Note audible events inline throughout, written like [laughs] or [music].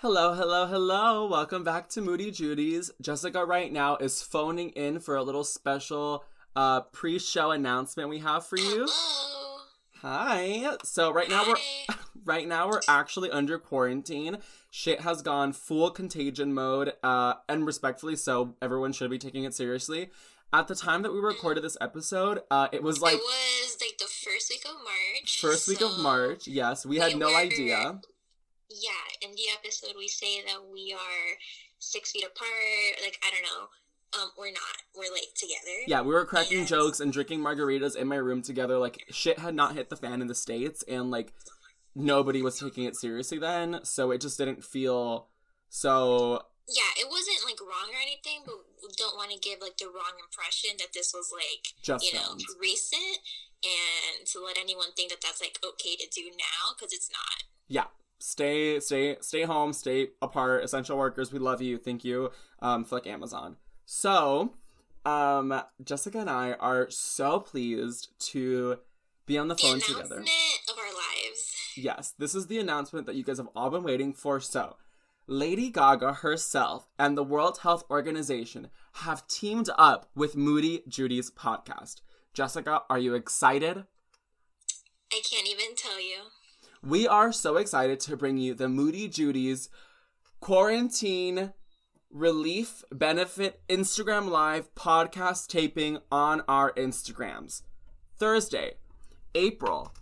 Hello, hello, hello. Welcome back to Moody Judy's. Jessica right now is phoning in for a little special uh pre-show announcement we have for you. Hello. Hi. So right now we're [laughs] right now we're actually under quarantine. Shit has gone full contagion mode, uh, and respectfully so, everyone should be taking it seriously. At the time that we recorded this episode, uh, it was like it was like the first week of March. first week of March. Yes, we had we no were- idea. Yeah, in the episode we say that we are six feet apart. Like I don't know. Um, we're not. We're like together. Yeah, we were cracking jokes and drinking margaritas in my room together. Like shit had not hit the fan in the states, and like nobody was taking it seriously then, so it just didn't feel so. Yeah, it wasn't like wrong or anything, but we don't want to give like the wrong impression that this was like Just you know recent, and to let anyone think that that's like okay to do now because it's not. Yeah, stay, stay, stay home, stay apart. Essential workers, we love you. Thank you. Um, for like Amazon. So, um, Jessica and I are so pleased to be on the The phone announcement together. of our lives. Yes, this is the announcement that you guys have all been waiting for. So, Lady Gaga herself and the World Health Organization have teamed up with Moody Judy's podcast. Jessica, are you excited? I can't even tell you. We are so excited to bring you the Moody Judy's quarantine relief benefit Instagram live podcast taping on our Instagrams. Thursday, April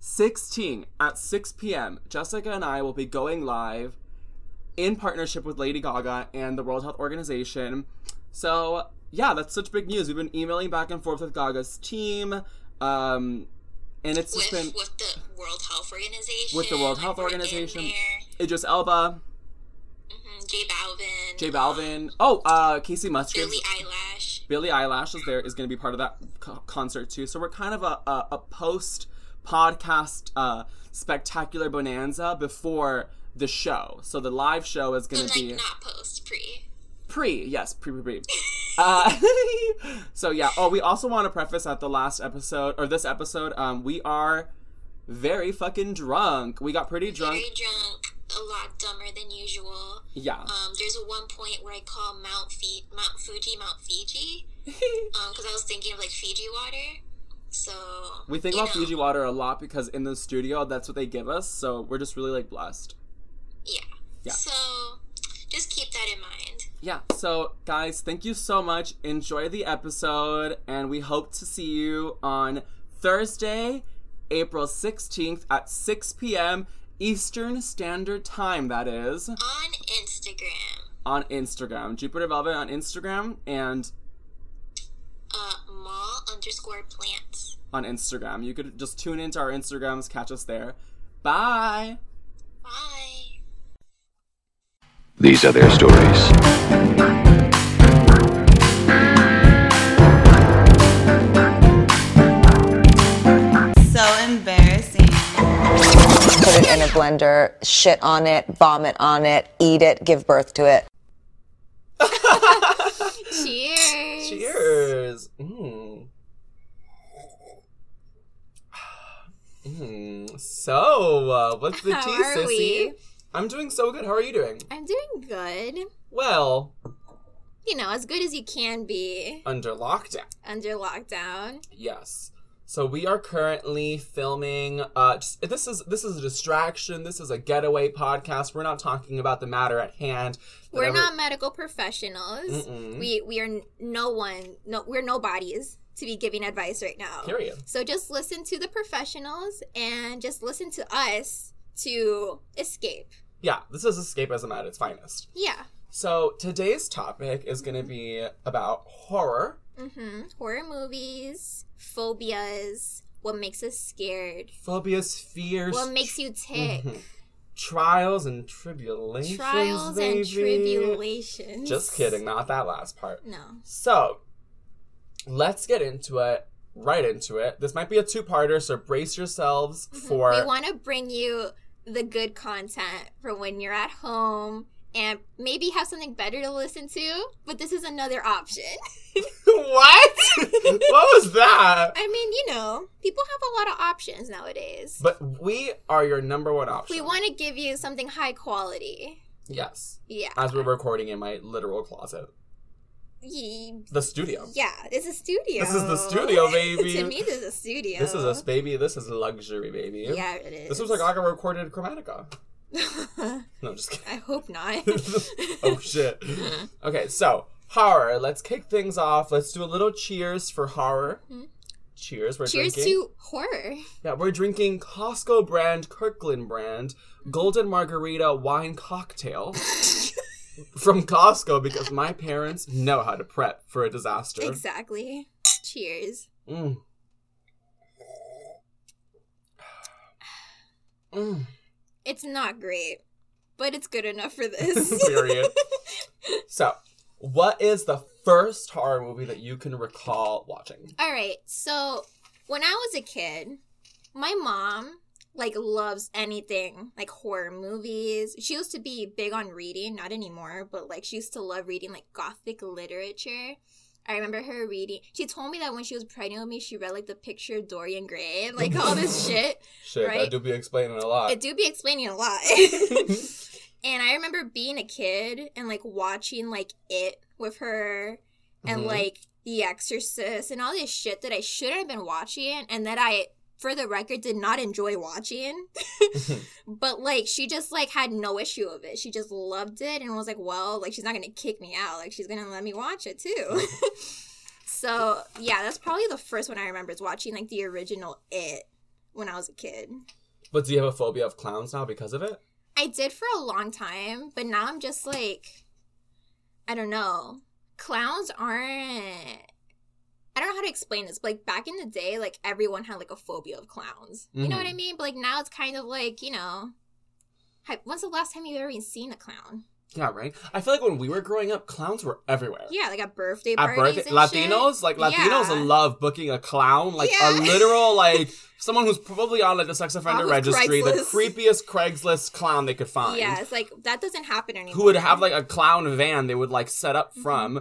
16 at 6 p.m. Jessica and I will be going live in partnership with Lady Gaga and the World Health Organization. So, yeah, that's such big news. We've been emailing back and forth with Gaga's team. Um, and it's just with been with the World Health Organization. With the World Health Organization. Idris Elba, Mhm, J Balvin. J Balvin. Oh, uh, Kacey Musgraves. Billie Eilish. Billie Eilish is there is going to be part of that co- concert too. So we're kind of a a, a post podcast uh, spectacular bonanza before the show. So the live show is going to like be not post pre. Pre. Yes, pre pre pre. uh, [laughs] so yeah. Oh, we also want to preface at the last episode or this episode. Um, we are very fucking drunk. We got pretty drunk. Very drunk. A lot dumber than usual. Yeah. Um, there's a one point where I call Mount Fi- Mount Fuji Mount Fiji. [laughs] Um, because I was thinking of like Fiji water. So We think about know, Fiji water a lot because in the studio, that's what they give us. So we're just really like blessed. Yeah. Yeah. So just keep that in mind. Yeah. So guys, thank you so much. Enjoy the episode, and we hope to see you on Thursday, April sixteenth at six p.m. Eastern Standard Time. That is On Instagram, on Instagram, Jupiter Velvet on Instagram, and uh, mall underscore plants. on Instagram. You could just tune into our Instagrams, catch us there. Bye. Bye. These are their stories. So embarrassing. put it in a blender, shit on it, vomit on it, eat it, give birth to it. Cheers. Cheers. Mm. [sighs] Mm. So, uh, what's the How tea, are sissy? we? I'm doing so good. How are you doing? I'm doing good. Well, You know, as good as you can be under lockdown. under lockdown. Yes. So we are currently filming. Uh, just, this is this is a distraction. This is a getaway podcast. We're not talking about the matter at hand. We're Whatever- not medical professionals. Mm-mm. We we are no one. No, we're nobodies to be giving advice right now. Period. So just listen to the professionals and just listen to us to escape. Yeah, this is escapism at its finest. Yeah. So today's topic is going to be about horror. Mm-hmm. Horror movies, phobias, what makes us scared, phobias, fears, what makes you tick, Mhm. trials and tribulations. trials and tribulations. Just kidding, not that last part. No. So, let's get into it. Right into it. This might be a two-parter, so brace yourselves for. Mm-hmm. We want to bring you the good content for when you're at home and maybe have something better to listen to, but this is another option. [laughs] what? what was that? I mean, you know, people have a lot of options nowadays. But we are your number one option. we want to give you something high quality. Yes. Yeah. As we're recording in my literal closet. Ye- The studio. Yeah, it's a studio. This is the studio, [laughs] baby. to me, this is a studio. This is a baby. This is luxury, baby. Yeah, it is. This was like I recorded Chromatica. [laughs] No, I'm just kidding. I hope not. [laughs] oh shit. Okay, so horror. Let's kick things off. Let's do a little cheers for horror. Cheers. We're Mm-hmm. Cheers drinking. to horror. Yeah, we're drinking Costco brand, Kirkland brand, Golden Margarita wine cocktail from Costco because my parents know how to prep for a disaster. Exactly. Cheers. Mm. [sighs] Mm. It's not great, but it's good enough for [laughs] this. Period. [laughs] So, what is the first horror movie that you can recall watching? All right. So when I was a kid, my mom like loves anything like horror movies. She used to be big on reading, not anymore, but like she used to love reading like gothic literature. I remember her reading. She told me that when she was pregnant with me, she read like the picture of Dorian Gray and [laughs] like all this [laughs] shit. Shit, I Right? do be explaining a lot. It do be explaining a lot. [laughs] and I remember being a kid and like watching like it with her and Mhm. like The Exorcist and all this shit that I shouldn't have been watching and that I for the record did not enjoy watching. Mm-hmm. [laughs] but like she just like had no issue of it. She just loved it and was like, well, like she's not gonna kick me out. Like she's gonna let me watch it too. [laughs] so yeah, that's probably the first one I remember is watching like the original It when I was a kid. but do you have a phobia of clowns now because of it? I did for a long time, but now I'm just like, I don't know. Clowns aren't. I don't know how to explain this, but like back in the day, like everyone had like a phobia of clowns. You know what I mean? But like now it's kind of like, you know, hi- when's the last time you've ever even seen a clown? Yeah, right. I feel like when we were growing up, clowns were everywhere. Yeah, like at birthday At parties. birthday, and Latinos, shit. like Latinos, Yeah. love booking a clown, like Yeah. a literal, like [laughs] someone who's probably on like the sex offender Off of registry, the creepiest Craigslist clown they could find. Yeah, it's like that doesn't happen anymore. who would have like a clown van they would like set up Mm-hmm. from,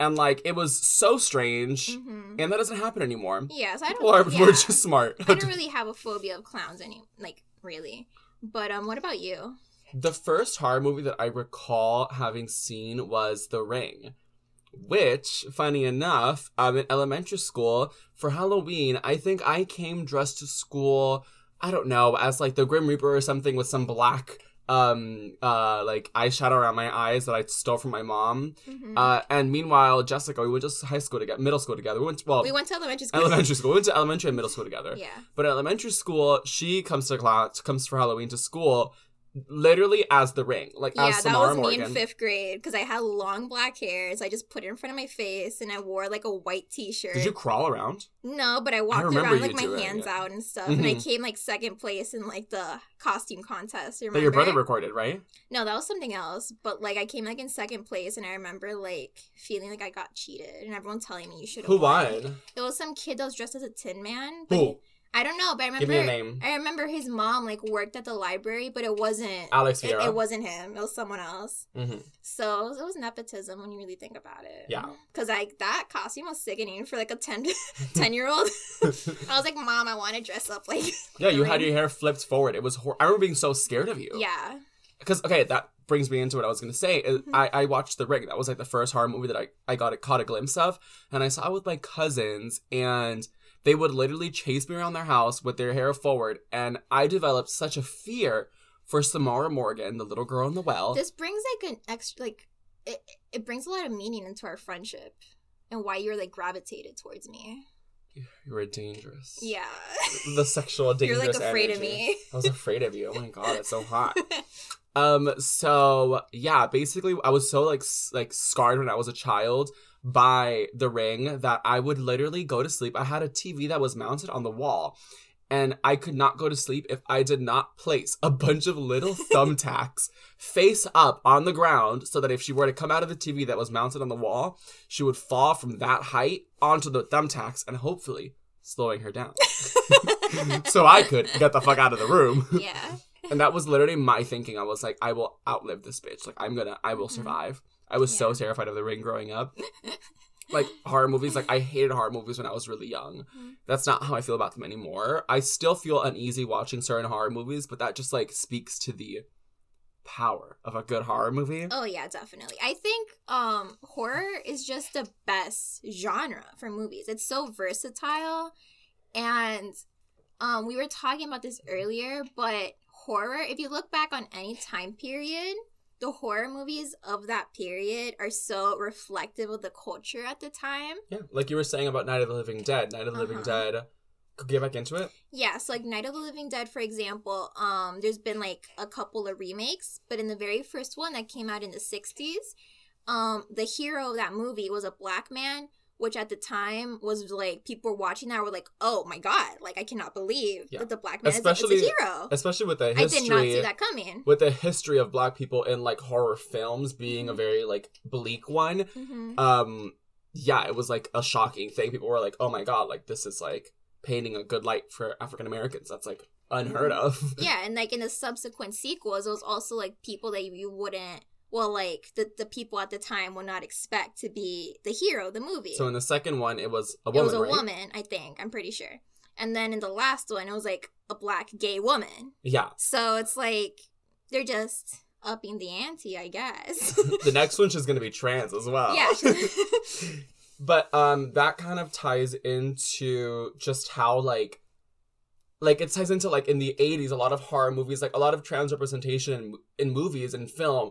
and like it was so strange, Mhm. and that doesn't happen anymore. Yeah, so I don't. People are yeah. we're just smart. I don't [laughs] really have a phobia of clowns any like really. But um, what about you? The first horror movie that I recall having seen was The Ring, which, funny enough, um, in elementary school for Halloween, I think I came dressed to school. I don't know, as like the Grim Reaper or something with some black um uh like eyeshadow around my eyes that I stole from my mom. Mhm. Uh and meanwhile Jessica, we went to high school together middle school together. We went to, well we went to elementary school. elementary school. We went to elementary and middle school together. Yeah. But at elementary school, she comes to class, comes for Halloween to school, literally as the ring, like Yeah, as that Samara was me in fifth grade because I had long black hair, so I just put it in front of my face and I wore like a white T-shirt. Did you crawl around? No, but I walked remember around like my hands it. out and stuff, and I Mhm. came like second place in like the costume contest. Remember? That your brother recorded, right? No, that was something else. But like I came like in second place, and I remember like feeling like I got cheated, and everyone telling me you should have. Who won? It was some kid that was dressed as a Tin Man. Who? I don't know, but I remember. Give me a name. I remember his mom like worked at the library, but it wasn't. Alex It, Vieira. it wasn't him. It was someone else. hmm So it was, it was nepotism when you really think about it. Yeah. Because like that costume was sickening for like a 10, [laughs] 10 year old. [laughs] I was like, Mom, I want to dress up like. [laughs] Yeah, you had your hair flipped forward. It was. Hor- I remember being so scared of you. Yeah. Because okay, that brings me into what I was gonna say. Mm-hmm. I I watched The Ring. That was like the first horror movie that I I got a, caught a glimpse of, and I saw it with my cousins, and they would literally chase me around their house with their hair forward, and I developed such a fear for Samara Morgan, the little girl in the well. This brings like an extra, like, it, it brings a lot of meaning into our friendship and why you're like gravitated towards me. you were dangerous. Yeah. The sexual [laughs] You're like afraid of me. I was afraid of you. Oh my god, it's so hot. [laughs] Um. So yeah, basically, I was so like s- like scarred when I was a child by the ring that I would literally go to sleep. I had a TV that was mounted on the wall, and I could not go to sleep if I did not place a bunch of little [laughs] thumbtacks face up on the ground, so that if she were to come out of the TV that was mounted on the wall, she would fall from that height onto the thumbtacks, and hopefully slowing her down, [laughs] so I could get the fuck out of the room. yeah. [laughs] And that was literally my thinking. I was like, I will outlive this bitch. Like, I'm gonna, I will mm-hmm. survive. I was so Mm-hmm. Terrified of the ring growing up. [laughs] like, horror movies, like, I hated horror movies when I was really young. Mm-hmm. That's not how I feel about them anymore. I still feel uneasy watching certain horror movies, but that just, like, speaks to the power of a good horror movie. Oh yeah, definitely. I think um horror is just the best genre for movies. It's so versatile and um we were talking about this earlier, but horror, if you look back on any time period, the horror movies of that period are so reflective of the culture at the time. Yeah, like you were saying about Night of the Living Dead. Night of the Living Uh-huh. Dead. Could get back into it. Yeah, so like Night of the Living Dead, for example, um, there's been like a couple of remakes, but in the very first one that came out in the '60s, um, the hero of that movie was a black man, which at the time was like people were watching that were like, "Oh my god!" Like I cannot believe Yeah. that the black man Especially- is, a hero. Especially with the history, I did not see that coming. With the history of black people in like horror films being a very like bleak one. hmm Um yeah, it was like a shocking thing. People were like, "Oh my god, like this is like painting a good light for African Americans." That's like unheard of. Yeah, and like in the subsequent sequels, it was also like people that you wouldn't. Well, like the, the people at the time would not expect to be the hero of the movie. So in the second one, it was a it woman, was a right? woman, I think. I'm pretty sure. And then in the last one, it was like a black gay woman. Yeah. So it's like they're just upping the ante, I guess. [laughs] the next one, she's gonna be trans as well. yeah. [laughs] [laughs] but um that kind of ties into just how like like it ties into like in the 80s a lot of horror movies like a lot of trans representation in, in movies and film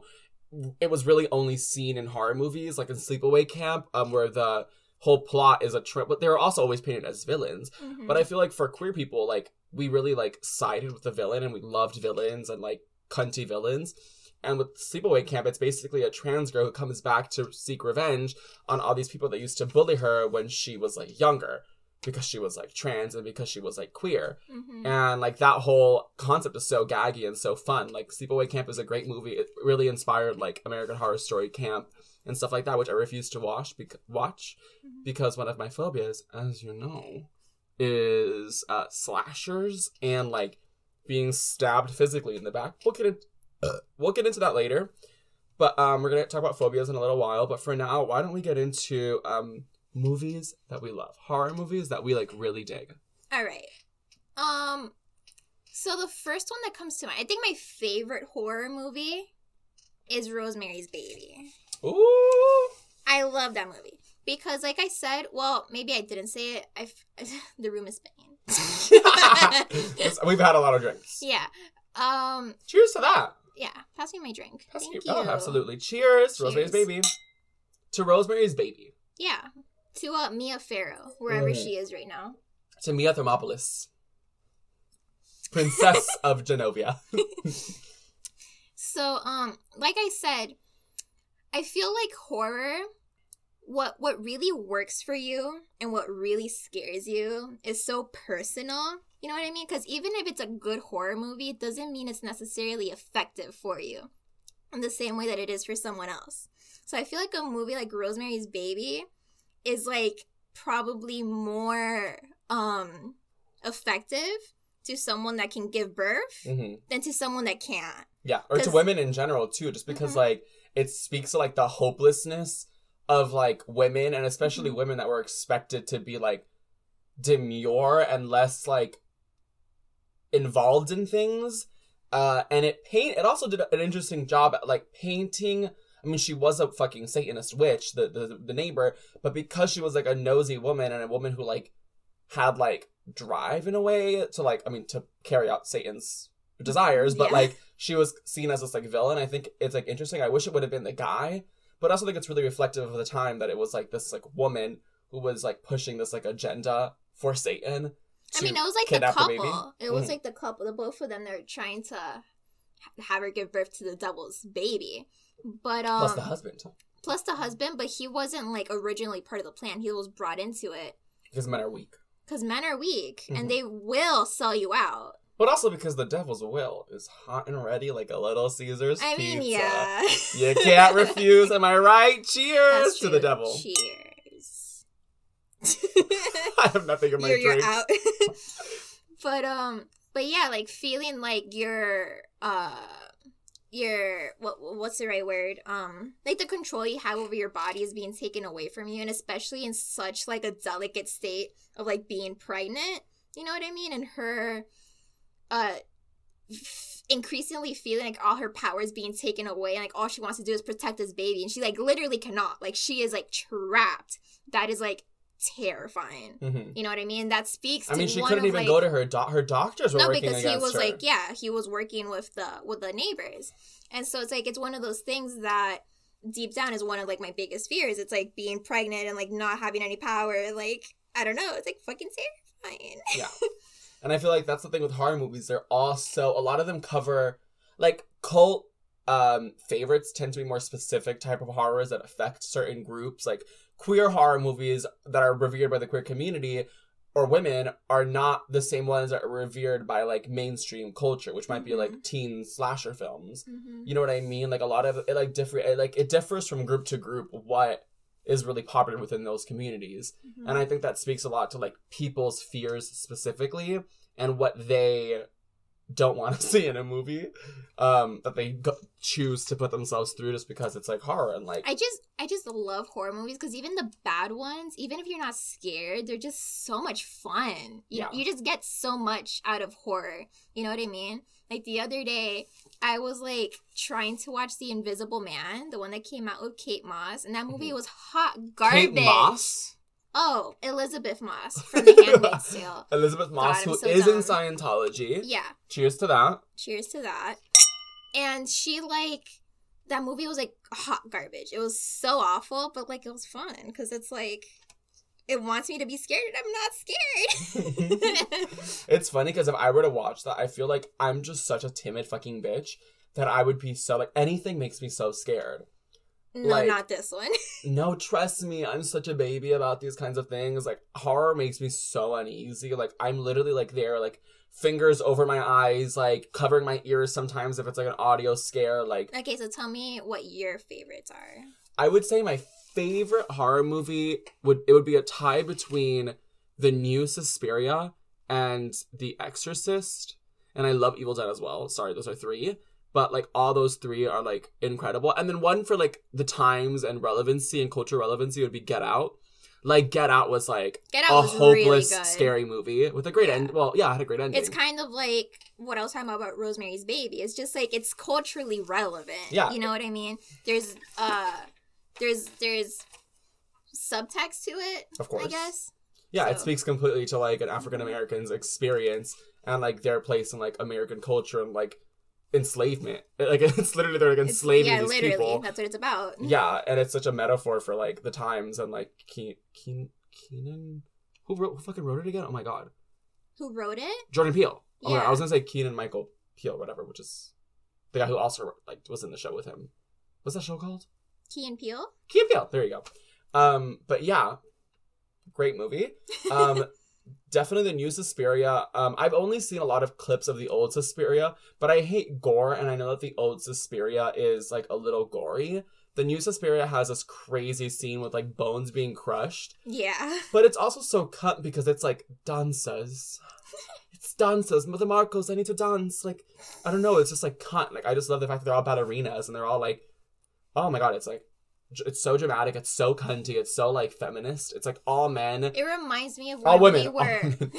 it was really only seen in horror movies like in sleepaway camp um where the whole plot is a trip but they were also always painted as villains. Mhm. but i feel like for queer people like we really like sided with the villain and we loved villains and like cunty villains. And with sleepaway camp it's basically a trans girl who comes back to seek revenge on all these people that used to bully her when she was like younger because she was like trans and because she was like queer. Mhm. and like that whole concept is so gaggy and so fun. Like sleepaway camp is a great movie. It really inspired like american horror story camp and stuff like that which i refuse to watch bec- watch Mhm. because one of my phobias as you know is uh slashers and like being stabbed physically in the back. We'll get into [clears throat] we'll get into that later. But um we're gonna talk about phobias in a little while. But for now why don't we get into um movies that we love horror movies that we like really dig All right. Um. So the first one that comes to mind, I think my favorite horror movie is Rosemary's Baby. Ooh. I love that movie because, like I said, well, maybe I didn't say it. I [laughs] the room is spinning. [laughs] We've had a lot of drinks. yeah. Um. Cheers to that. Yeah. Pass me my drink. Pass Thank you- you. Oh, absolutely. Cheers. Cheers. Rosemary's Baby. To Rosemary's Baby. Yeah. To uh, Mia Farrow, wherever Mm. she is right now. To Mia Thermopolis. Princess [laughs] of Genovia. So, um, like I said, I feel like horror what what really works for you and what really scares you is so personal. You know what I mean? Cuz even if it's a good horror movie, it doesn't mean it's necessarily effective for you in the same way that it is for someone else. So I feel like a movie like Rosemary's Baby is like probably more um effective to someone that can give birth hmm than to someone that can't. Yeah. Or to women in general, too, just because, Mhm. like, it speaks to, like, the hopelessness of, like, women, and especially Mhm. women that were expected to be, like, demure and less, like, involved in things. Uh, and it paint it also did an interesting job at like painting. I mean, she was a fucking Satanist witch, the, the the neighbor, but because she was like a nosy woman and a woman who like had like drive in a way to like, I mean, to carry out Satan's desires, but Yeah. like she was seen as this like villain. I think it's like interesting. I wish it would have been the guy, but I also think it's really reflective of the time that it was like this like woman who was like pushing this like agenda for Satan. I mean, it was like the couple. baby. It was Mhm. like the couple. The both of them. They're trying to have her give birth to the devil's baby, but um, plus the husband. plus the husband. But he wasn't like originally part of the plan. He was brought into it Because men are weak. because men are weak Mhm. and they will sell you out. But also because the devil's will is hot and ready like a little Caesar's I mean, pizza. yeah, You can't refuse, am I right? [laughs] Cheers to the devil. Cheers. [laughs] I have nothing in my you're, drink. you're out. [laughs] but um, but yeah, like feeling like you're uh your what what's the right word? Um like the control you have over your body is being taken away from you and especially in such like a delicate state of like being pregnant you know what i mean? And her uh increasingly feeling like all her powers being taken away and like all she wants to do is protect this baby and she like literally cannot. Like she is like trapped. That is like terrifying Mhm. you know what i mean that speaks to I mean, she couldn't even like, go to her doc. Her doctors were no working because he was her. like yeah he was working with the with the neighbors and so it's like it's one of those things that deep down is one of like my biggest fears it's like being pregnant and like not having any power like i don't know it's like fucking terrifying Yeah. [laughs] And I feel like that's the thing with horror movies. They're all so a lot of them cover like cult um favorites tend to be more specific type of horrors that affect certain groups. Like queer horror movies that are revered by the queer community or women are not the same ones that are revered by like mainstream culture, which might be like teen slasher films. Mhm. You know what I mean? Like a lot of it like different it, like it differs from group to group what is really popular within those communities. Mm-hmm. And I think that speaks a lot to like people's fears specifically and what they don't want to [laughs] see in a movie um that they go- choose to put themselves through just because it's like horror and like I just I just love horror movies because even the bad ones, even if you're not scared, they're just so much fun. You, Yeah. you just get so much out of horror. You know what I mean? Like the other day, I was like trying to watch The Invisible Man, the one that came out with Kate Moss, and that movie was hot garbage. Mm-hmm. Kate Moss Oh, Elisabeth Moss from The [laughs] Handmaid's Tale. Elisabeth Moss I'm who so is in. Scientology Yeah. cheers to that cheers to that and she like that movie was like hot garbage it was so awful but like it was fun because it's like it wants me to be scared and i'm not scared [laughs] it's funny because if I were to watch that I feel like I'm just such a timid fucking bitch that I would be so like anything makes me so scared no Like- not this one [laughs] No, trust me, I'm such a baby about these kinds of things. Like horror makes me so uneasy. Like I'm literally like there, like fingers over my eyes, like covering my ears sometimes if it's like an audio scare. Like okay so tell me what your favorites are I would say my favorite horror movie would it would be a tie between the new Suspiria and The Exorcist. And I love Evil Dead as well. Sorry, those are three. But like all those three are like incredible. And then one for like the times and relevancy and cultural relevancy would be Get Out. Like Get Out was like Get a Out was hopeless, good. scary movie with a great Yeah. end. Well, yeah, it had a great ending. it's kind of like what I was talking about about Rosemary's Baby. It's just like it's culturally relevant. Yeah. You know what I mean? There's uh there's there's subtext to it, Of course. I guess. Yeah, it speaks completely to like an African American's experience and like their place in like American culture and like enslavement. [laughs] Like it's literally they're like enslaving yeah, these literally. people. That's what it's about. Yeah, and it's such a metaphor for like the times and like Keen Keen Keenan who wrote who fucking wrote it again? Oh my god, Who wrote it? Jordan Peele. Oh my god, I was gonna say Keenan Michael Peele, whatever, which is the guy who also like was in the show with him. What's that show called? Key and Peele? Keen Peele. There you go. Um, but yeah, great movie. Um, [laughs] definitely the new Suspiria. Um, I've only seen a lot of clips of the old Suspiria, but I hate gore, and I know that the old Suspiria is like a little gory. The new Suspiria has this crazy scene with like bones being crushed, Yeah. but it's also so cut because it's like dancers. [laughs] It's dancers, Mother Markos. I need to dance. Like I don't know. It's just like cut. Like I just love the fact that they're all ballerinas and they're all like, oh my god. It's like it's so dramatic. It's so cunty. It's so like feminist. It's like all men. It reminds me of All when women. we were. [laughs]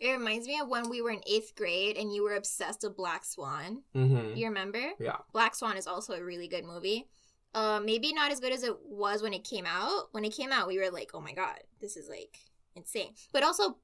It reminds me of when we were in eighth grade and you were obsessed with Black Swan. hmm You remember? Yeah. Black Swan is also a really good movie. Uh, maybe not as good as it was when it came out. When it came out, we were like, "Oh my god, this is like insane." But also,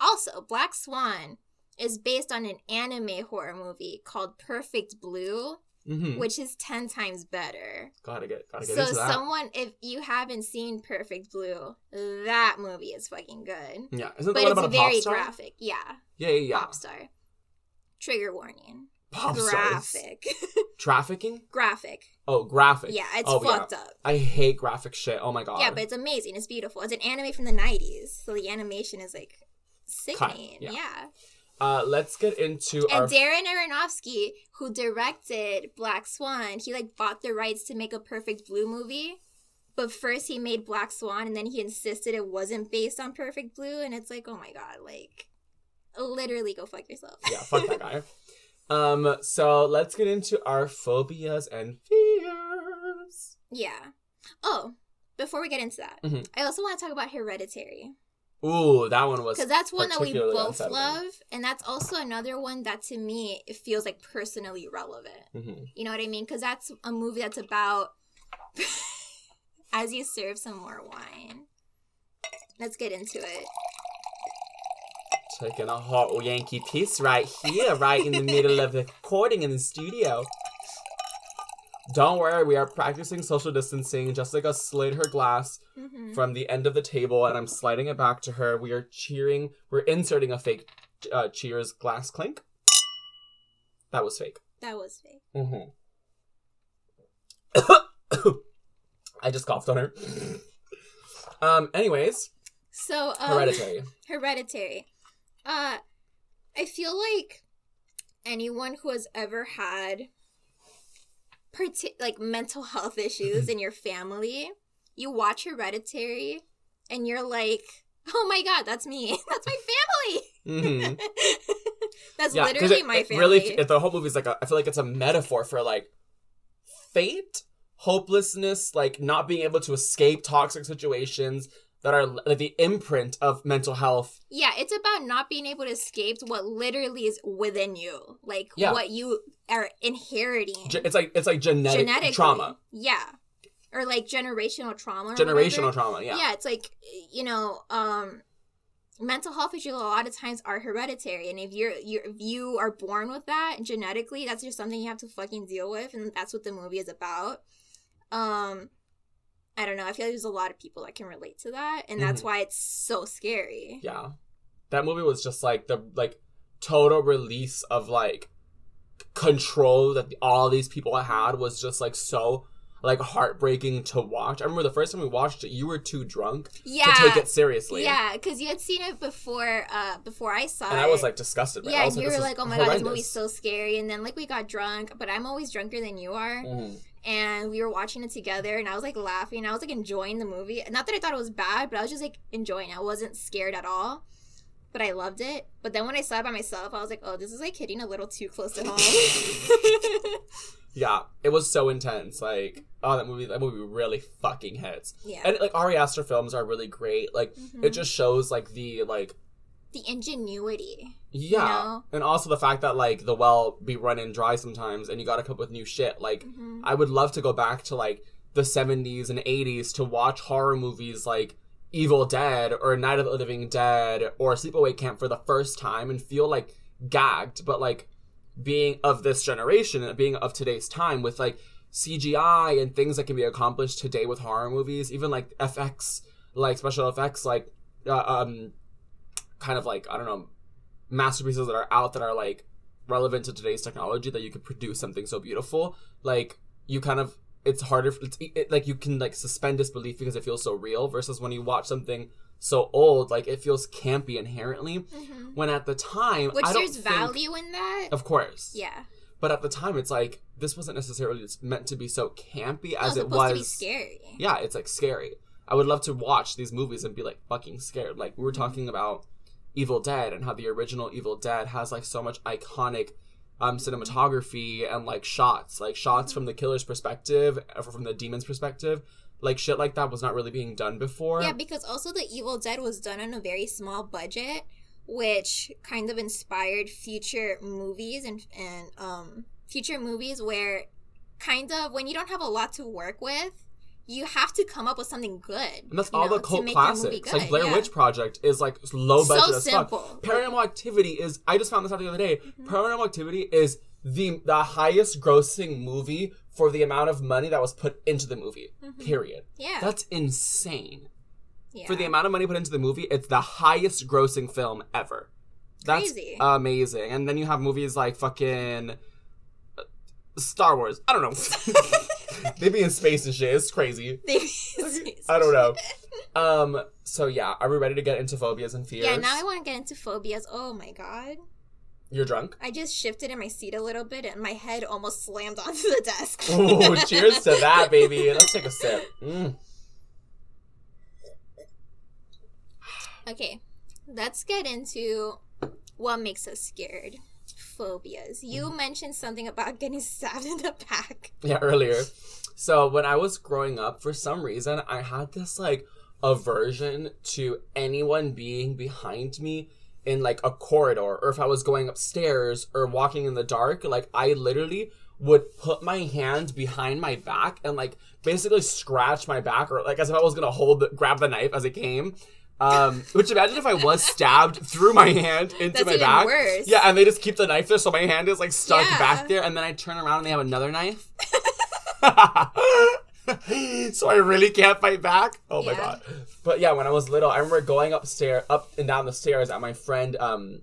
also Black Swan is based on an anime horror movie called Perfect Blue, hmm which is ten times better. Gotta get gotta get So someone, if you haven't seen Perfect Blue, that movie is fucking good. yeah, isn't that But one it's about a very graphic. Yeah, Yeah, yeah, yeah. pop star. Trigger warning. Pop stars. graphic. [laughs] Trafficking? graphic. Oh, graphic. Yeah, it's oh, fucked up. I hate graphic shit. Oh my god. Yeah, but it's amazing. It's beautiful. It's an anime from the 90s. So the animation is like sickening. yeah. yeah. Uh, let's get into And our. Darren Aronofsky, who directed Black Swan, he like bought the rights to make a Perfect Blue movie. But first he made Black Swan and then he insisted it wasn't based on Perfect Blue and it's like, "Oh my god, like literally go fuck yourself." yeah, fuck that guy. [laughs] Um, so let's get into our phobias and fears. Yeah. Oh, before we get into that, Mhm. I also want to talk about Hereditary. Ooh, that one was because that's one that we both love, and that's also another one that to me it feels like personally relevant. Mhm. You know what I mean? Because that's a movie that's about [laughs] as you serve some more wine. Let's get into it. Taking a hot Yankee piss right here, right in the middle of the recording in the studio. Don't worry, we are practicing social distancing. Jessica slid her glass hmm from the end of the table, and I'm sliding it back to her. We are cheering. We're inserting a fake uh, cheers glass clink. That was fake. That was fake. Mm-hmm. [coughs] I just coughed on her. [coughs] um. Anyways, So um, hereditary. Hereditary. Uh, I feel like anyone who has ever had parti- like mental health issues in [laughs] your family, you watch Hereditary, and you're like, "Oh my god, that's me. [laughs] That's my family. hmm [laughs] that's Yeah, literally it, my family." really, it, the whole movie's like a, I feel like it's a metaphor for like fate, hopelessness, like not being able to escape toxic situations that are like the imprint of mental health. yeah, it's about not being able to escape what literally is within you, like Yeah. what you are inheriting. Ge- It's like it's like genetic genetically. trauma, Yeah. Or like generational trauma. generational trauma. Yeah. Yeah. it's like you know, um mental health issues a lot of times are hereditary and if you're you're if you are born with that genetically, that's just something you have to fucking deal with and that's what the movie is about. Um I don't know. I feel like there's a lot of people that can relate to that, and that's Mhm. why it's so scary. Yeah. That movie was just like the like total release of like control that all these people had was just like so like heartbreaking to watch. I remember the first time we watched it, you were too drunk Yeah, to take it seriously. yeah, because you had seen it before. Uh, before I saw it. And it. I was like disgusted. Yeah, you this were like, "Oh my god, this movie's so scary." And then like we got drunk, but I'm always drunker than you are. Mhm. And we were watching it together, and I was like laughing. I was like enjoying the movie. Not that I thought it was bad, but I was just like enjoying. it. I wasn't scared at all, but I loved it. But then when I saw it by myself, I was like, "Oh, this is like hitting a little too close to home." [laughs] Yeah, it was so intense. Like, oh, that movie, that movie really fucking hits. yeah, And like Ari Aster films are really great. Like, Mhm. it just shows like the like the ingenuity. Yeah, know? and also the fact that like the well be running dry sometimes, and you got to come up with new shit. Like, Mhm. I would love to go back to like the 70s and 80s to watch horror movies like Evil Dead or Night of the Living Dead or Sleepaway Camp for the first time and feel like gagged, but like being of this generation and being of today's time with like CGI and things that can be accomplished today with horror movies, even like FX, like special effects, like uh, um, kind of like I don't know, masterpieces that are out that are like relevant to today's technology that you could produce something so beautiful. Like you kind of, it's harder. It's it, like you can like suspend disbelief because it feels so real. Versus when you watch something so old, like it feels campy inherently. Mhm. When at the time, Which there's think, value in that. of course, yeah, But at the time, it's like this wasn't necessarily meant to be so campy as it was. to be scary. Yeah, it's like scary. I would love to watch these movies and be like fucking scared. Like we were Mm-hmm. talking about Evil Dead and how the original Evil Dead has like so much iconic um cinematography and like shots, like shots from the killer's perspective, from the demon's perspective. Like shit like that was not really being done before. Yeah, because also the Evil Dead was done on a very small budget, which kind of inspired future movies and and um future movies where kind of when you don't have a lot to work with, you have to come up with something good. And that's all know, the cult make your movie classics. Like Blair yeah. Witch Project is like low budget So as simple. fuck. Paranormal Activity is. I just found this out the other day. Mm-hmm. Paranormal Activity is the the highest grossing movie for the amount of money that was put into the movie. Period. Mm-hmm. Yeah. That's insane. yeah. For the amount of money put into the movie, it's the highest grossing film ever. That's Crazy. amazing. And then you have movies like fucking uh, Star Wars. I don't know. [laughs] they be in space and shit. It's crazy. [laughs] I don't know. Um. So yeah, are we ready to get into phobias and fears? Yeah, now I want to get into phobias. Oh my god. You're drunk. I just shifted in my seat a little bit and my head almost slammed onto the desk. oh, cheers to [laughs] that, baby. Let's take a sip. Mm. Okay, let's get into what makes us scared. Phobias. You Mm-hmm. mentioned something about [laughs] getting stabbed in the back. Yeah, earlier. So when I was growing up, for some reason, I had this like aversion to anyone being behind me in like a corridor or if I was going upstairs or walking in the dark. Like I literally would put my hand behind my back and like basically scratch my back or like as if I was gonna hold the, grab the knife as it came. Um, which imagine if I was stabbed through my hand into That's my even back. worse. Yeah, and they just keep the knife there, so my hand is like stuck Yeah. back there, and then I turn around and they have another knife. [laughs] [laughs] so I really can't fight back. Oh my god! But yeah, when I was little, I remember going upstairs, up and down the stairs at my friend, um,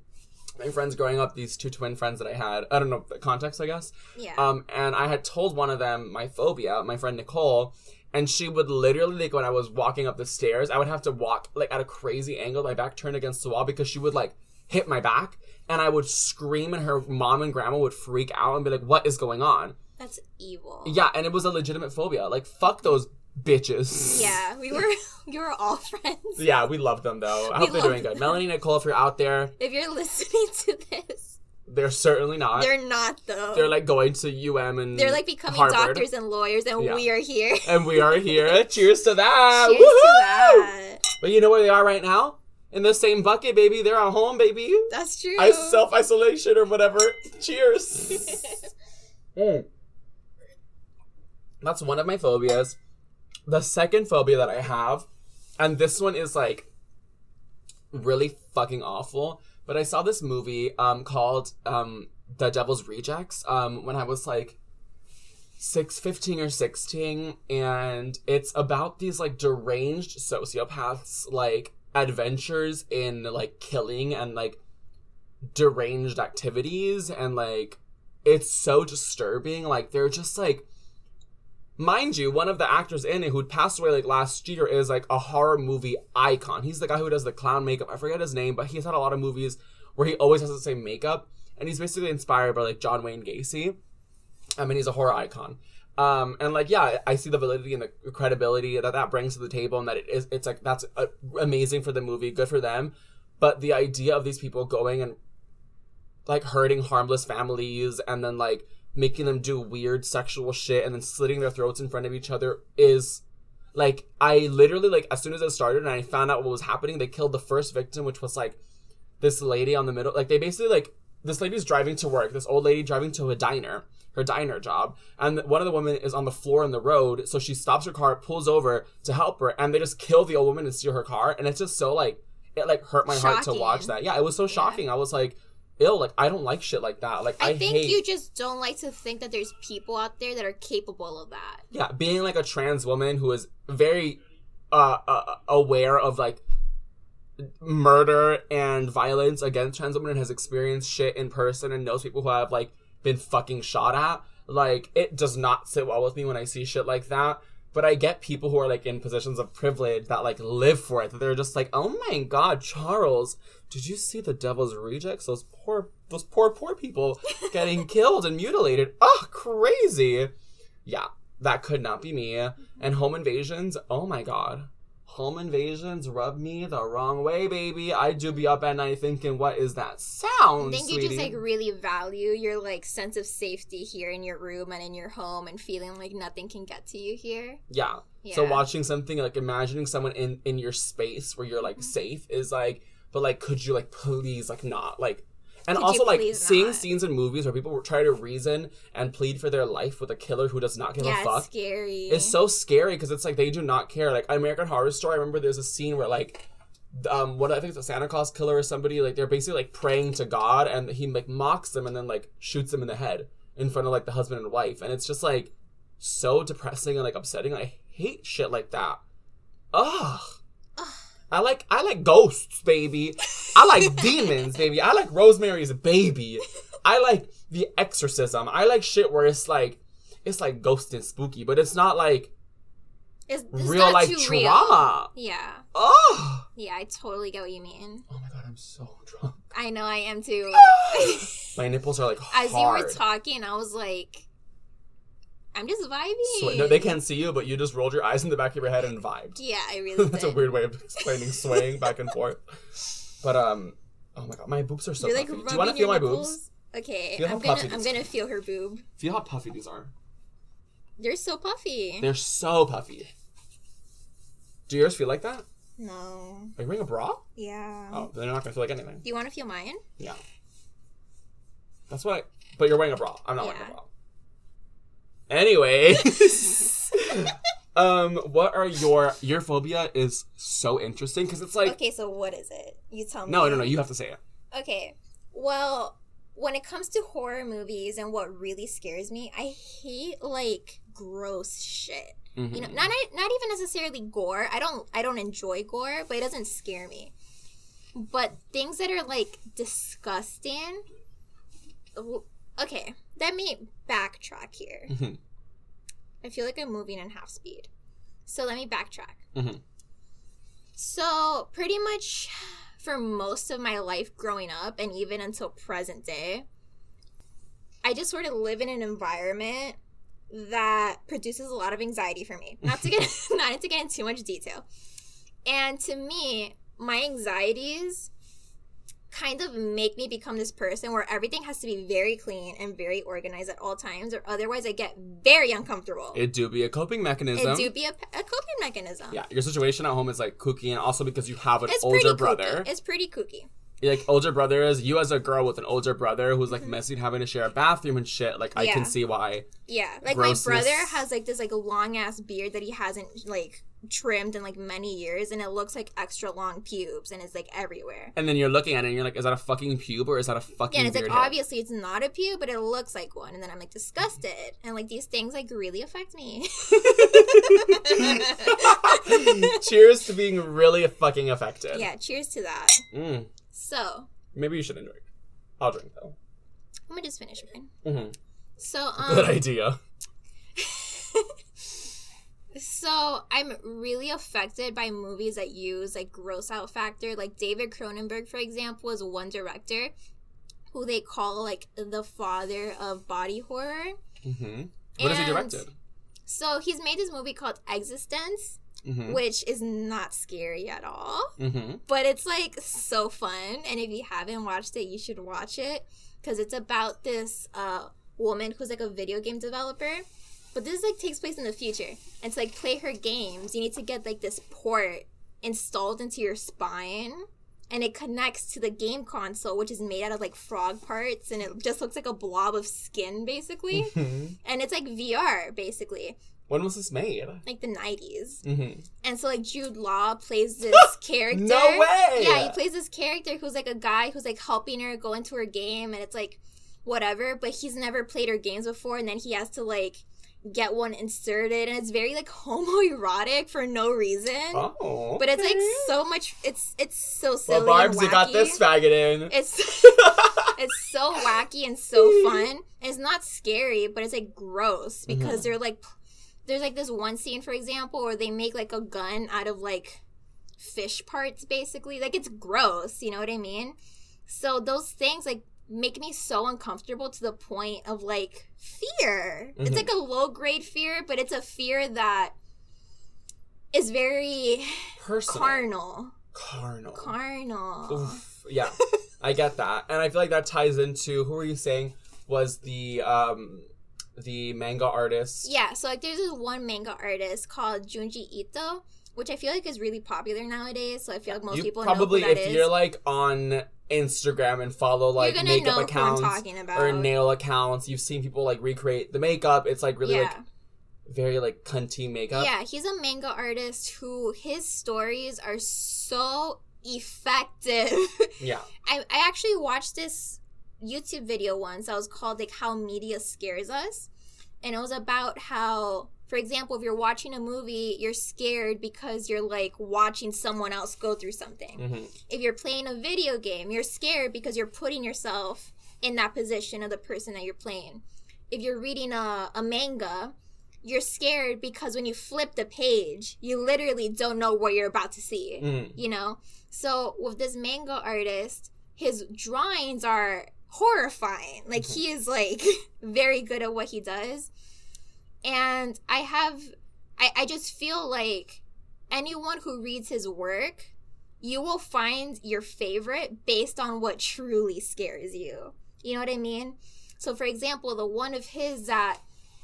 my friends growing up. These two twin friends that I had. I don't know the context, I guess. Yeah. Um, and I had told one of them my phobia, my friend Nicole, and she would literally like when I was walking up the stairs, I would have to walk like at a crazy angle, my back turned against the wall because she would like hit my back, and I would scream, and her mom and grandma would freak out and be like, "What is going on?" That's evil. Yeah, and it was a legitimate phobia. Like fuck those bitches. Yeah, we were [laughs] you were all friends. Yeah, we love them though. I We hope they're doing good. them. Melanie Nicole, if you're out there, If you're listening to this, they're certainly not. They're, not though. they're like going to UM and They're like becoming Harvard. doctors and lawyers, and Yeah. we are here. [laughs] And we are here. [laughs] Cheers to that. Cheers to that. But you know where they are right now? In the same bucket, baby. They're at home, baby. That's true. I self isolation or whatever. Cheers. [laughs] Mm. That's one of my phobias. The second phobia that I have, and this one is like really fucking awful. But I saw this movie um called um The Devil's Rejects um when I was like six, 15 or 16 and it's about these like deranged sociopaths like adventures in like killing and like deranged activities and like it's so disturbing like they're just like mind you one of the actors in it who'd passed away like last year is like a horror movie icon he's the guy who does the clown makeup i forget his name but he's had a lot of movies where he always has the same makeup and he's basically inspired by like john wayne gacy I mean, he's a horror icon. Um, and like, yeah, I see the validity and the credibility that that brings to the table, and that it is, it's like that's uh, amazing for the movie, good for them. But the idea of these people going and like hurting harmless families and then like making them do weird sexual shit and then slitting their throats in front of each other is like I literally like as soon as it started and I found out what was happening, they killed the first victim, which was like this lady on the middle. Like they basically like this lady's driving to work. This old lady driving to a diner, her diner job, and one of the women is on the floor in the road. So she stops her car, pulls over to help her, and they just kill the old woman and steal her car. And it's just so like it like hurt my heart to watch that. Yeah, it was so shocking. I was like, ill. Like I don't like shit like that. Like I, I think hate. you just don't like to think that there's people out there that are capable of that. yeah being like a trans woman who is very uh, uh aware of like murder and violence against trans women and has experienced shit in person and knows people who have like been fucking shot at like it does not sit well with me when i see shit like that but i get people who are like in positions of privilege that like live for it that they're just like oh my god charles did you see the devil's rejects those poor those poor poor people [laughs] getting killed and mutilated oh crazy yeah, that could not be me. And home invasions, oh my god. Home invasions rub me the wrong way, baby. I do be up at night thinking, what is that sound? I think you just like really value your like sense of safety here in your room and in your home and feeling like nothing can get to you here. Yeah. yeah. So watching something like imagining someone in in your space where you're Mm-hmm. like safe is like, but like, could you like please like not like. And Could also, like seeing not? scenes in movies where people try to reason and plead for their life with a killer who does not give yeah, a fuck. it's scary. It's so scary because it's like they do not care. Like American Horror Story, I remember there's a scene where like um what I think it's a Santa Claus killer or somebody like they're basically like praying to God and he like mocks them and then like shoots them in the head in front of like the husband and wife and it's just like so depressing and like upsetting. I hate shit like that. Ugh. I like I like ghosts, baby. I like [laughs] demons, baby. I like Rosemary's Baby. I like The Exorcism. I like shit where it's like it's like ghost and spooky, but it's not like It's, it's real not life too real. Yeah, Oh, yeah, I totally get what you mean. oh my god, I'm so drunk. I know I am too. [laughs] My nipples are like As you were talking, I was like, I'm just vibing. Swa- no, they can't see you, but you just rolled your eyes in the back of your head and vibed. Yeah, I really [laughs] That's a weird way of explaining swaying back and forth. But um, oh my god, my boobs are so You're puffy. Do you want to feel my nipples? boobs? Okay, Feel I'm gonna I'm gonna feel her boob. Feel how puffy these are. They're so puffy. They're so puffy. Do yours feel like that? No. Are you wearing a bra? Yeah. Oh, then you're not gonna feel like anything. Do you want to feel mine? Yeah. That's what I. But you're wearing a bra. I'm not wearing a bra. Anyway. [laughs] um, what are your your phobia is so interesting because it's like Okay, so what is it? You tell me. no no no you have to say it. Okay. Well, when it comes to horror movies and what really scares me, I hate like gross shit. Mm-hmm. You know, not not even necessarily gore. I don't I don't enjoy gore, but it doesn't scare me. But things that are like disgusting. Okay, let me backtrack here. Mhm. I feel like I'm moving in half speed. So let me backtrack. Mhm. So, pretty much for most of my life growing up and even until present day, I just sort of live in an environment that produces a lot of anxiety for me. Not to get [laughs] not to get into too much detail. And to me, my anxieties kind of make me become this person where everything has to be very clean and very organized at all times or otherwise I get very uncomfortable. It do be a coping mechanism. It do be a, a coping mechanism. yeah, your situation at home is like kooky, and also because you have an It's older brother. kooky. It's pretty kooky. like older brother is you as a girl with an older brother who's like messy and having to share a bathroom and shit. Like I Mm-hmm. Can see why. Yeah, like Grossness. my brother has like this like a long ass beard that he hasn't like trimmed in like many years, and it looks like extra long pubes, and it's like everywhere. And then you're looking at it and you're like, is that a fucking pube or is that a fucking Yeah, and it's like obviously it's not a pube, but it looks like one, and then I'm like disgusted, and like these things like really affect me. [laughs] Cheers to being really fucking affected. yeah, cheers to that. Mm, So maybe you shouldn't drink. I'll drink though. I'm gonna just finish mine. hmm So Good um, idea. So I'm really affected by movies that use like gross out factor. Like David Cronenberg, for example, is one director who they call like the father of body horror. hmm What has he directed? So he's made this movie called eXistenZ, hmm which is not scary at all, hmm but it's like so fun. And if you haven't watched it, you should watch it because it's about this uh, woman who's like a video game developer. But this like takes place in the future, and to like play her games, you need to get like this port installed into your spine, and it connects to the game console, which is made out of like frog parts, and it just looks like a blob of skin basically, and it's like VR basically, When was this made? like the '90s. hmm And so like Jude Law plays [laughs] this character. No way! Yeah, he plays this character who's like a guy who's like helping her go into her game and it's like whatever, but he's never played her games before and then he has to like get one inserted and it's very like [laughs] homoerotic for no reason. Oh. But it's like so much it's it's so silly. Well, Barbs, and you got wacky. this faggot in. It's [laughs] it's so wacky and so [laughs] fun. And it's not scary, but it's like gross mm-hmm. because they're like there's like this one scene, for example, where they make like a gun out of like fish parts, basically. Like it's gross, you know what I mean? So those things like make me so uncomfortable to the point of like fear. It's Mhm. like a low grade fear, but it's a fear that is very Personal. carnal. Carnal. Carnal. Oof. [laughs] Yeah, I get that, and I feel like that ties into who are you saying was the um the manga artist? Yeah, so like there's this one manga artist called Junji Ito, which I feel like is really popular nowadays. So I feel like most you people probably if is. you're like on Instagram and follow like makeup accounts or nail accounts, you've seen people like recreate the makeup. It's like really yeah. like very like cunty makeup. Yeah, he's a manga artist who his stories are so effective. [laughs] Yeah. I, I actually watched this YouTube video once that was called like How Media Scares Us. And it was about how, for example, if you're watching a movie, you're scared because you're like watching someone else go through something. Mhm. If you're playing a video game, you're scared because you're putting yourself in that position of the person that you're playing. If you're reading a, a manga, you're scared because when you flip the page, you literally don't know what you're about to see Mhm. you know so with this manga artist his drawings are horrifying like he is like [laughs] very good at what he does and i have I, I just feel like anyone who reads his work you will find your favorite based on what truly scares you you know what i mean so for example the one of his that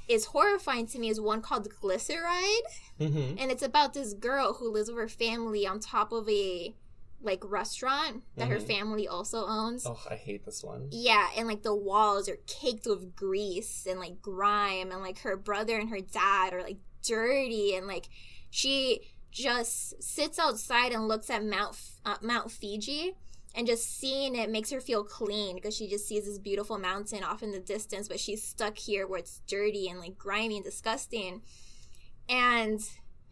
is horrifying to me is one called Glyceride. Mm-hmm. and it's about this girl who lives with her family on top of a like restaurant that her Mhm. family also owns. Oh, I hate this one. Yeah, and like the walls are caked with grease and like grime, and like her brother and her dad are like dirty, and like she just sits outside and looks at Mount uh, Mount Fiji, and just seeing it makes her feel clean because she just sees this beautiful mountain off in the distance, but she's stuck here where it's dirty and like grimy and disgusting, and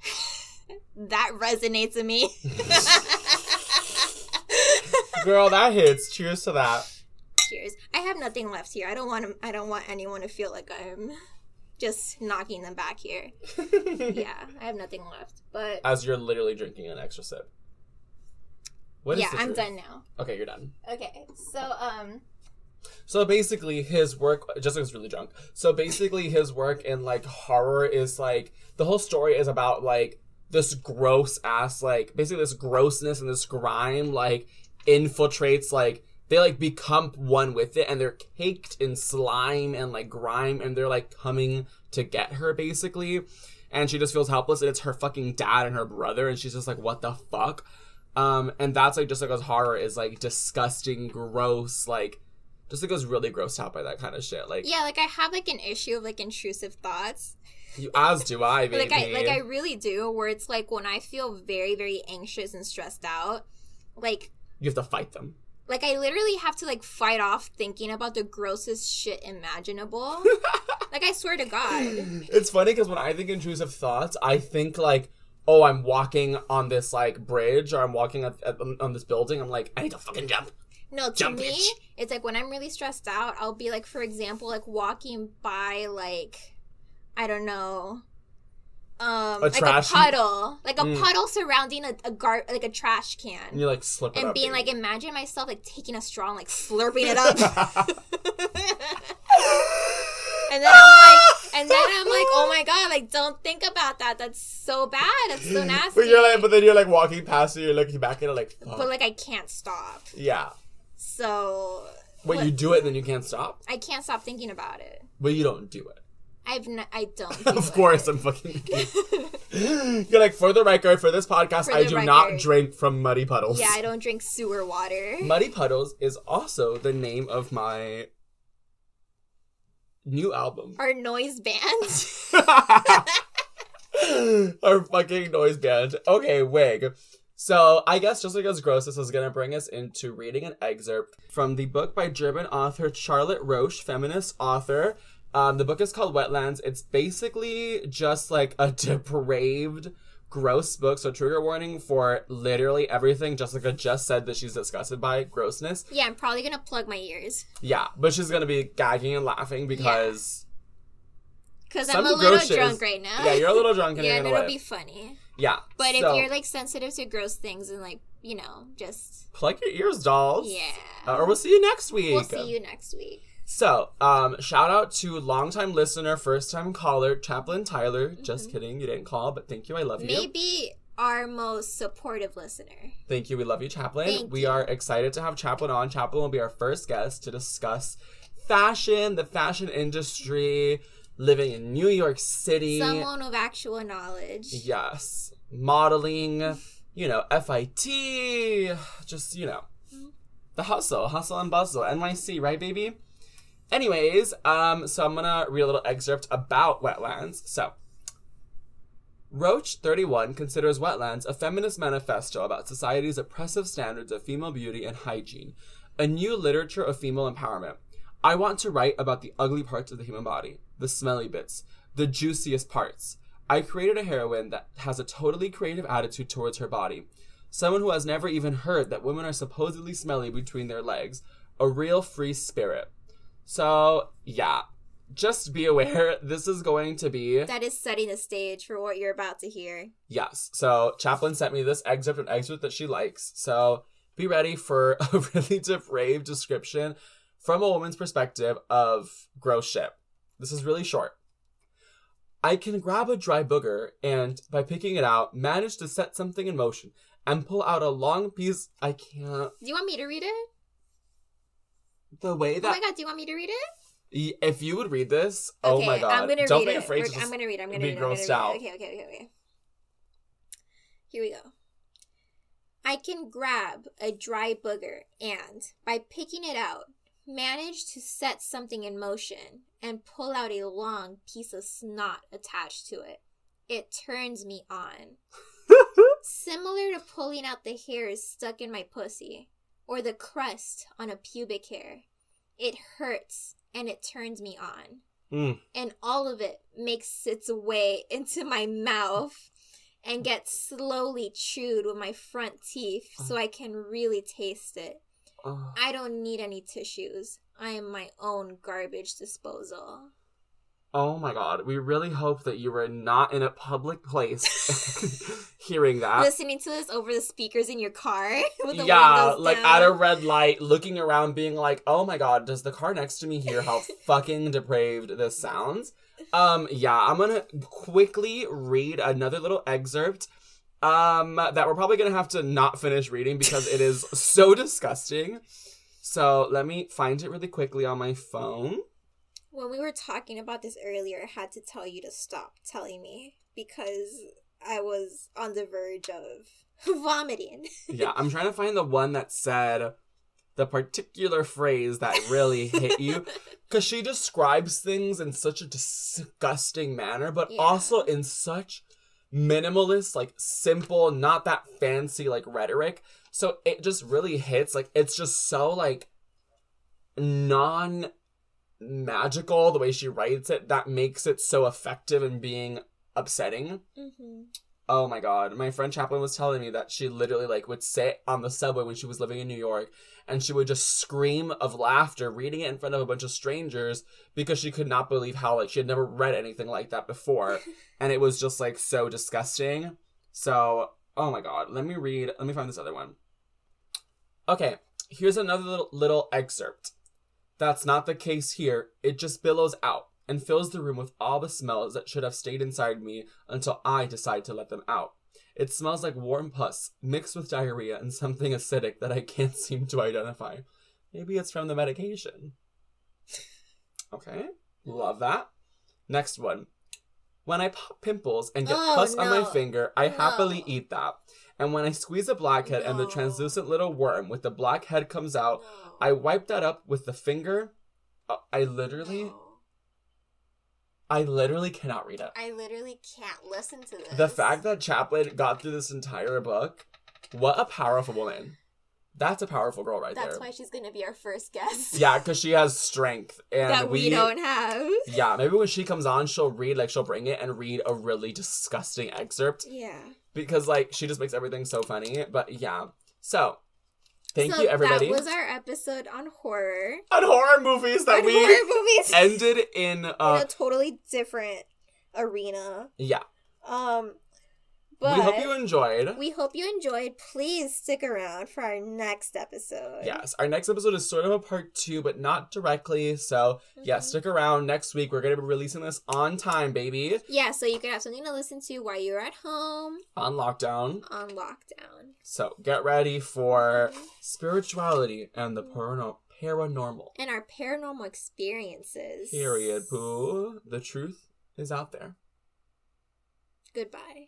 [laughs] that resonates with me. [laughs] [laughs] Girl, that hits. Cheers to that. Cheers. I have nothing left here. I don't want to, I don't want anyone to feel like I'm just knocking them back here. [laughs] yeah, I have nothing left. But As you're literally drinking an extra sip. What is yeah, I'm done now. Okay, you're done. Okay. So um So basically, his work. Jessica's really drunk. So basically, his work in like horror is like the whole story is about like this gross ass like basically this grossness and this grime like infiltrates like they like become one with it and they're caked in slime and like grime and they're like coming to get her basically and she just feels helpless and it's her fucking dad and her brother and she's just like what the fuck um and that's like just like his horror is like disgusting gross like just like was really grossed out by that kind of shit like yeah, like I have like an issue of like intrusive thoughts. you as do i baby. [laughs] Like I like I really do where it's like when I feel very very anxious and stressed out, like you have to fight them like I literally have to like fight off thinking about the grossest shit imaginable. [laughs] like I swear to God. it's funny because when I think intrusive thoughts, I think like, oh, I'm walking on this like bridge or I'm walking at, at, on this building. I'm like, I need to fucking jump. No, to Jump, me, bitch. it's like when I'm really stressed out, I'll be like, for example, like walking by like I don't know. Um, like trash- a puddle, like a Mm. puddle surrounding a, a gar, like a trash And can, you like slip it and being like, imagine myself like taking a straw and like slurping it up. [laughs] and then I'm like, and then I'm like, oh my god, like don't think about that. That's so bad. That's so [laughs] nasty. but you're like, but then you're like walking past it, you're looking back at it like, fuck. But, like I can't stop. yeah. So Wait, What- you do it and then you can't stop? I can't stop thinking about it. But you don't do it. I've n- I don't. [laughs] do of course, I'm fucking. [laughs] you're like, for the record, for this podcast, For I the do not record. drink from muddy puddles. Yeah, I don't drink sewer water. [laughs] Muddy Puddles is also the name of my new album. Our noise band. Our fucking noise band. Okay, wig. So I guess just because grossness is gonna bring us into reading an excerpt from the book by German author Charlotte Roche, feminist author. Um, the book is called Wetlands. It's basically just like a [laughs] depraved, gross book. So trigger warning for literally everything Jessica just said that she's disgusted by grossness. yeah, I'm probably gonna plug my ears Yeah, but she's gonna be gagging and laughing because because Some I'm a little drunk is- right now. yeah, you're a little drunk and [laughs] yeah, and it'll live. be funny. Yeah, But so, if you're like sensitive to gross things and like you know, just plug your ears, dolls. yeah, Uh, or we'll see you next week. we'll see you next week. So, um, shout out to longtime listener, first time caller, Chaplain Tyler. Just kidding, you didn't call, but thank you. I love you. Maybe our most supportive listener. Thank you. We love you, Chaplain. Thank we you. are excited to have Chaplain on. Chaplain will be our first guest to discuss fashion, the fashion industry, living in New York City. Someone of actual knowledge. Yes. Modeling, you know, FIT, just, you know, the hustle, hustle and bustle, NYC, right, baby? Anyways, um, so I'm gonna read a little excerpt about wetlands. So, Roche 31 considers Wetlands a feminist manifesto about society's oppressive standards of female beauty and hygiene, a new literature of female empowerment. I want to write about the ugly parts of the human body, the smelly bits, the juiciest parts. I created a heroine that has a totally creative attitude towards her body. Someone who has never even heard that women are supposedly smelly between their legs. A real free spirit. So, yeah. Just be aware, [laughs] this is going to be. That is setting the stage for what you're about to hear. Yes. So chaplin sent me this excerpt, an excerpt that she likes. So be ready for [laughs] a really depraved description from a woman's perspective of gross shit. This is really short. I can grab a dry booger and, by picking it out, manage to set something in motion and pull out a long piece. I can't. Do you want me to read it? The way that. Oh my god, do you want me to read it? If you would read this, oh Okay, my god. I'm gonna Don't read be it. afraid I'm gonna read. I'm gonna be read. I'm gonna grossed read. out. Okay, okay, okay, okay. Here we go. I can grab a dry booger and, by picking it out, manage to set something in motion and pull out a long piece of snot attached to it. It turns me on. [laughs] Similar to pulling out the hairs stuck in my pussy or the crust on a pubic hair. It hurts and it turns me on. Mm. And all of it makes its way [laughs] into my mouth and gets slowly chewed with my front teeth so I can really taste it. Oh. I don't need any tissues. I am my own garbage disposal. Oh my god. We really hope that you were not in a public place [laughs] [laughs] hearing that. Listening to this over the speakers in your car [laughs] with the yeah, like down. at a red light, looking around, being like, "Oh my god, does the car next to me hear how fucking depraved this sounds?" Um, yeah, I'm gonna quickly read another little excerpt. Um, that we're probably gonna have to not finish reading because it is so disgusting. So let me find it really quickly on my phone. When we were talking about this earlier, I had to tell you to stop telling me because I was on the verge of [laughs] vomiting. Yeah, I'm trying to find the one that said the particular phrase that really hit you [laughs] because she describes things in such a disgusting manner, but Yeah. also in such minimalist, like simple, not that fancy like rhetoric. So it just really hits. Like it's just so like non magical the way she writes it that makes it so effective in being upsetting. mm-hmm. Oh my god. My friend Chaplin was telling me that she literally like would sit on the subway when she was living in New York and she would just scream of laughter reading it in front of a bunch of strangers because she could not believe how like she had never read anything like that before [laughs] and it was just like so disgusting. So, oh my god. Let me read. Let me find this other one. Okay, here's another little, little excerpt. That's not the case here. It just billows out and fills the room with all the smells that should have stayed inside me until I decide to let them out. It smells like warm pus mixed with diarrhea and something acidic that I can't [laughs] seem to identify. Maybe it's from the medication. [laughs] Okay, love that. Next one. When I pop pimples and get Oh, pus on my finger, I happily eat that. And when I squeeze a blackhead and the translucent little worm with the black head comes out, I wipe that up with the finger. Uh, I literally, I literally cannot read it. I literally can't listen to this. The fact that Chaplin got through this entire book, what a powerful woman. That's a powerful girl right That's there. That's why she's gonna be our first guest. Yeah, because she has strength, and that we, don't have. Yeah, maybe when she comes on, she'll read like she'll bring it and read a really disgusting excerpt Yeah. because like she just makes everything so funny. But yeah, so thank so you everybody That was our episode on horror. on horror movies that on we horror movies ended in. in uh a totally different arena. Yeah, Um, but we hope you enjoyed. we hope you enjoyed. Please stick around for our next episode. Yes, our next episode is sort of a part two, but not directly. So, yeah, Mhm. stick around. Next week, we're going to be releasing this on time, baby, Yeah, so you can have something to listen to while you're at home on lockdown. on lockdown. So, get ready for Mhm. spirituality and the parano- paranormal. And our paranormal experiences. Period, poo. The truth is out there. Goodbye.